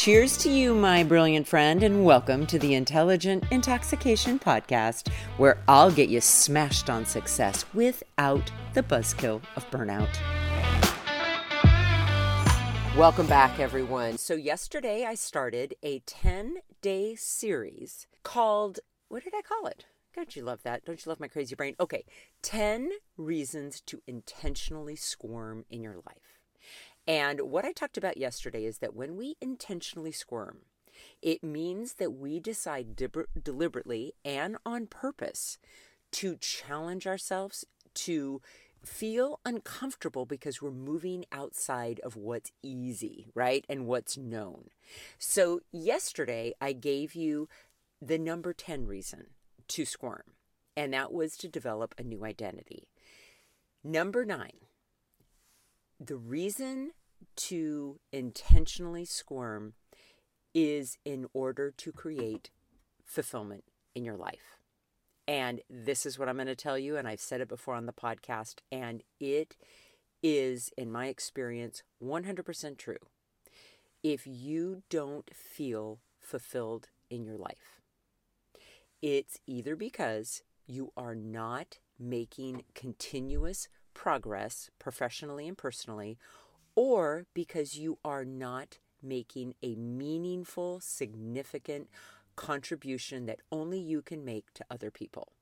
Cheers to you, my brilliant friend, and welcome to the Intelligent Intoxication Podcast, where I'll get you smashed on success without the buzzkill of burnout. Welcome back, everyone. So, yesterday I started a 10 day series called, what did I call it? Don't you love that? Don't you love my crazy brain? Okay, 10 reasons to intentionally squirm in your life. And what I talked about yesterday is that when we intentionally squirm, it means that we decide deliberately and on purpose to challenge ourselves, to feel uncomfortable because we're moving outside of what's easy, right? And what's known. So, yesterday I gave you the number 10 reason to squirm, and that was to develop a new identity. Number nine, the reason to intentionally squirm is in order to create fulfillment in your life. And this is what I'm going to tell you, and I've said it before on the podcast, and it is, in my experience, 100% true. If you don't feel fulfilled in your life, it's either because you are not making continuous progress professionally and personally, or because you are not making a meaningful, significant contribution that only you can make to other people.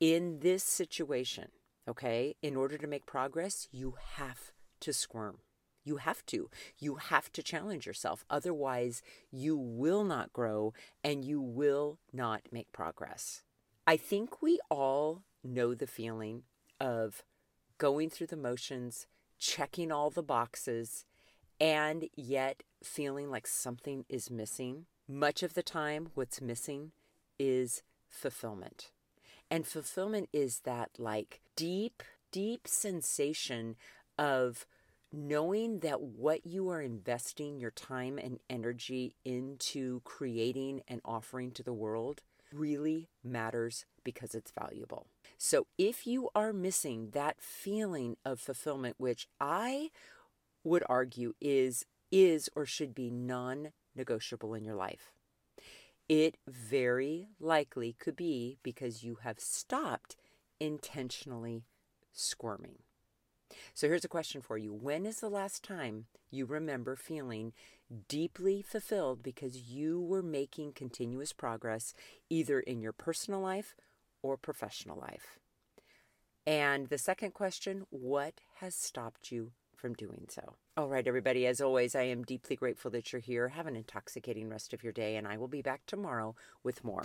In this situation, okay, in order to make progress, you have to squirm. You have to. You have to challenge yourself. Otherwise, you will not grow and you will not make progress. I think we all know the feeling of going through the motions, checking all the boxes, and yet feeling like something is missing. Much of the time, what's missing is fulfillment. And fulfillment is that like deep, deep sensation of knowing that what you are investing your time and energy into creating and offering to the world really matters because it's valuable. So if you are missing that feeling of fulfillment, which I would argue is is or should be non-negotiable in your life, it very likely could be because you have stopped intentionally squirming. So here's a question for you. When is the last time you remember feeling deeply fulfilled because you were making continuous progress either in your personal life or professional life? And the second question, what has stopped you from doing so? All right, everybody, as always, I am deeply grateful that you're here. Have an intoxicating rest of your day, and I will be back tomorrow with more.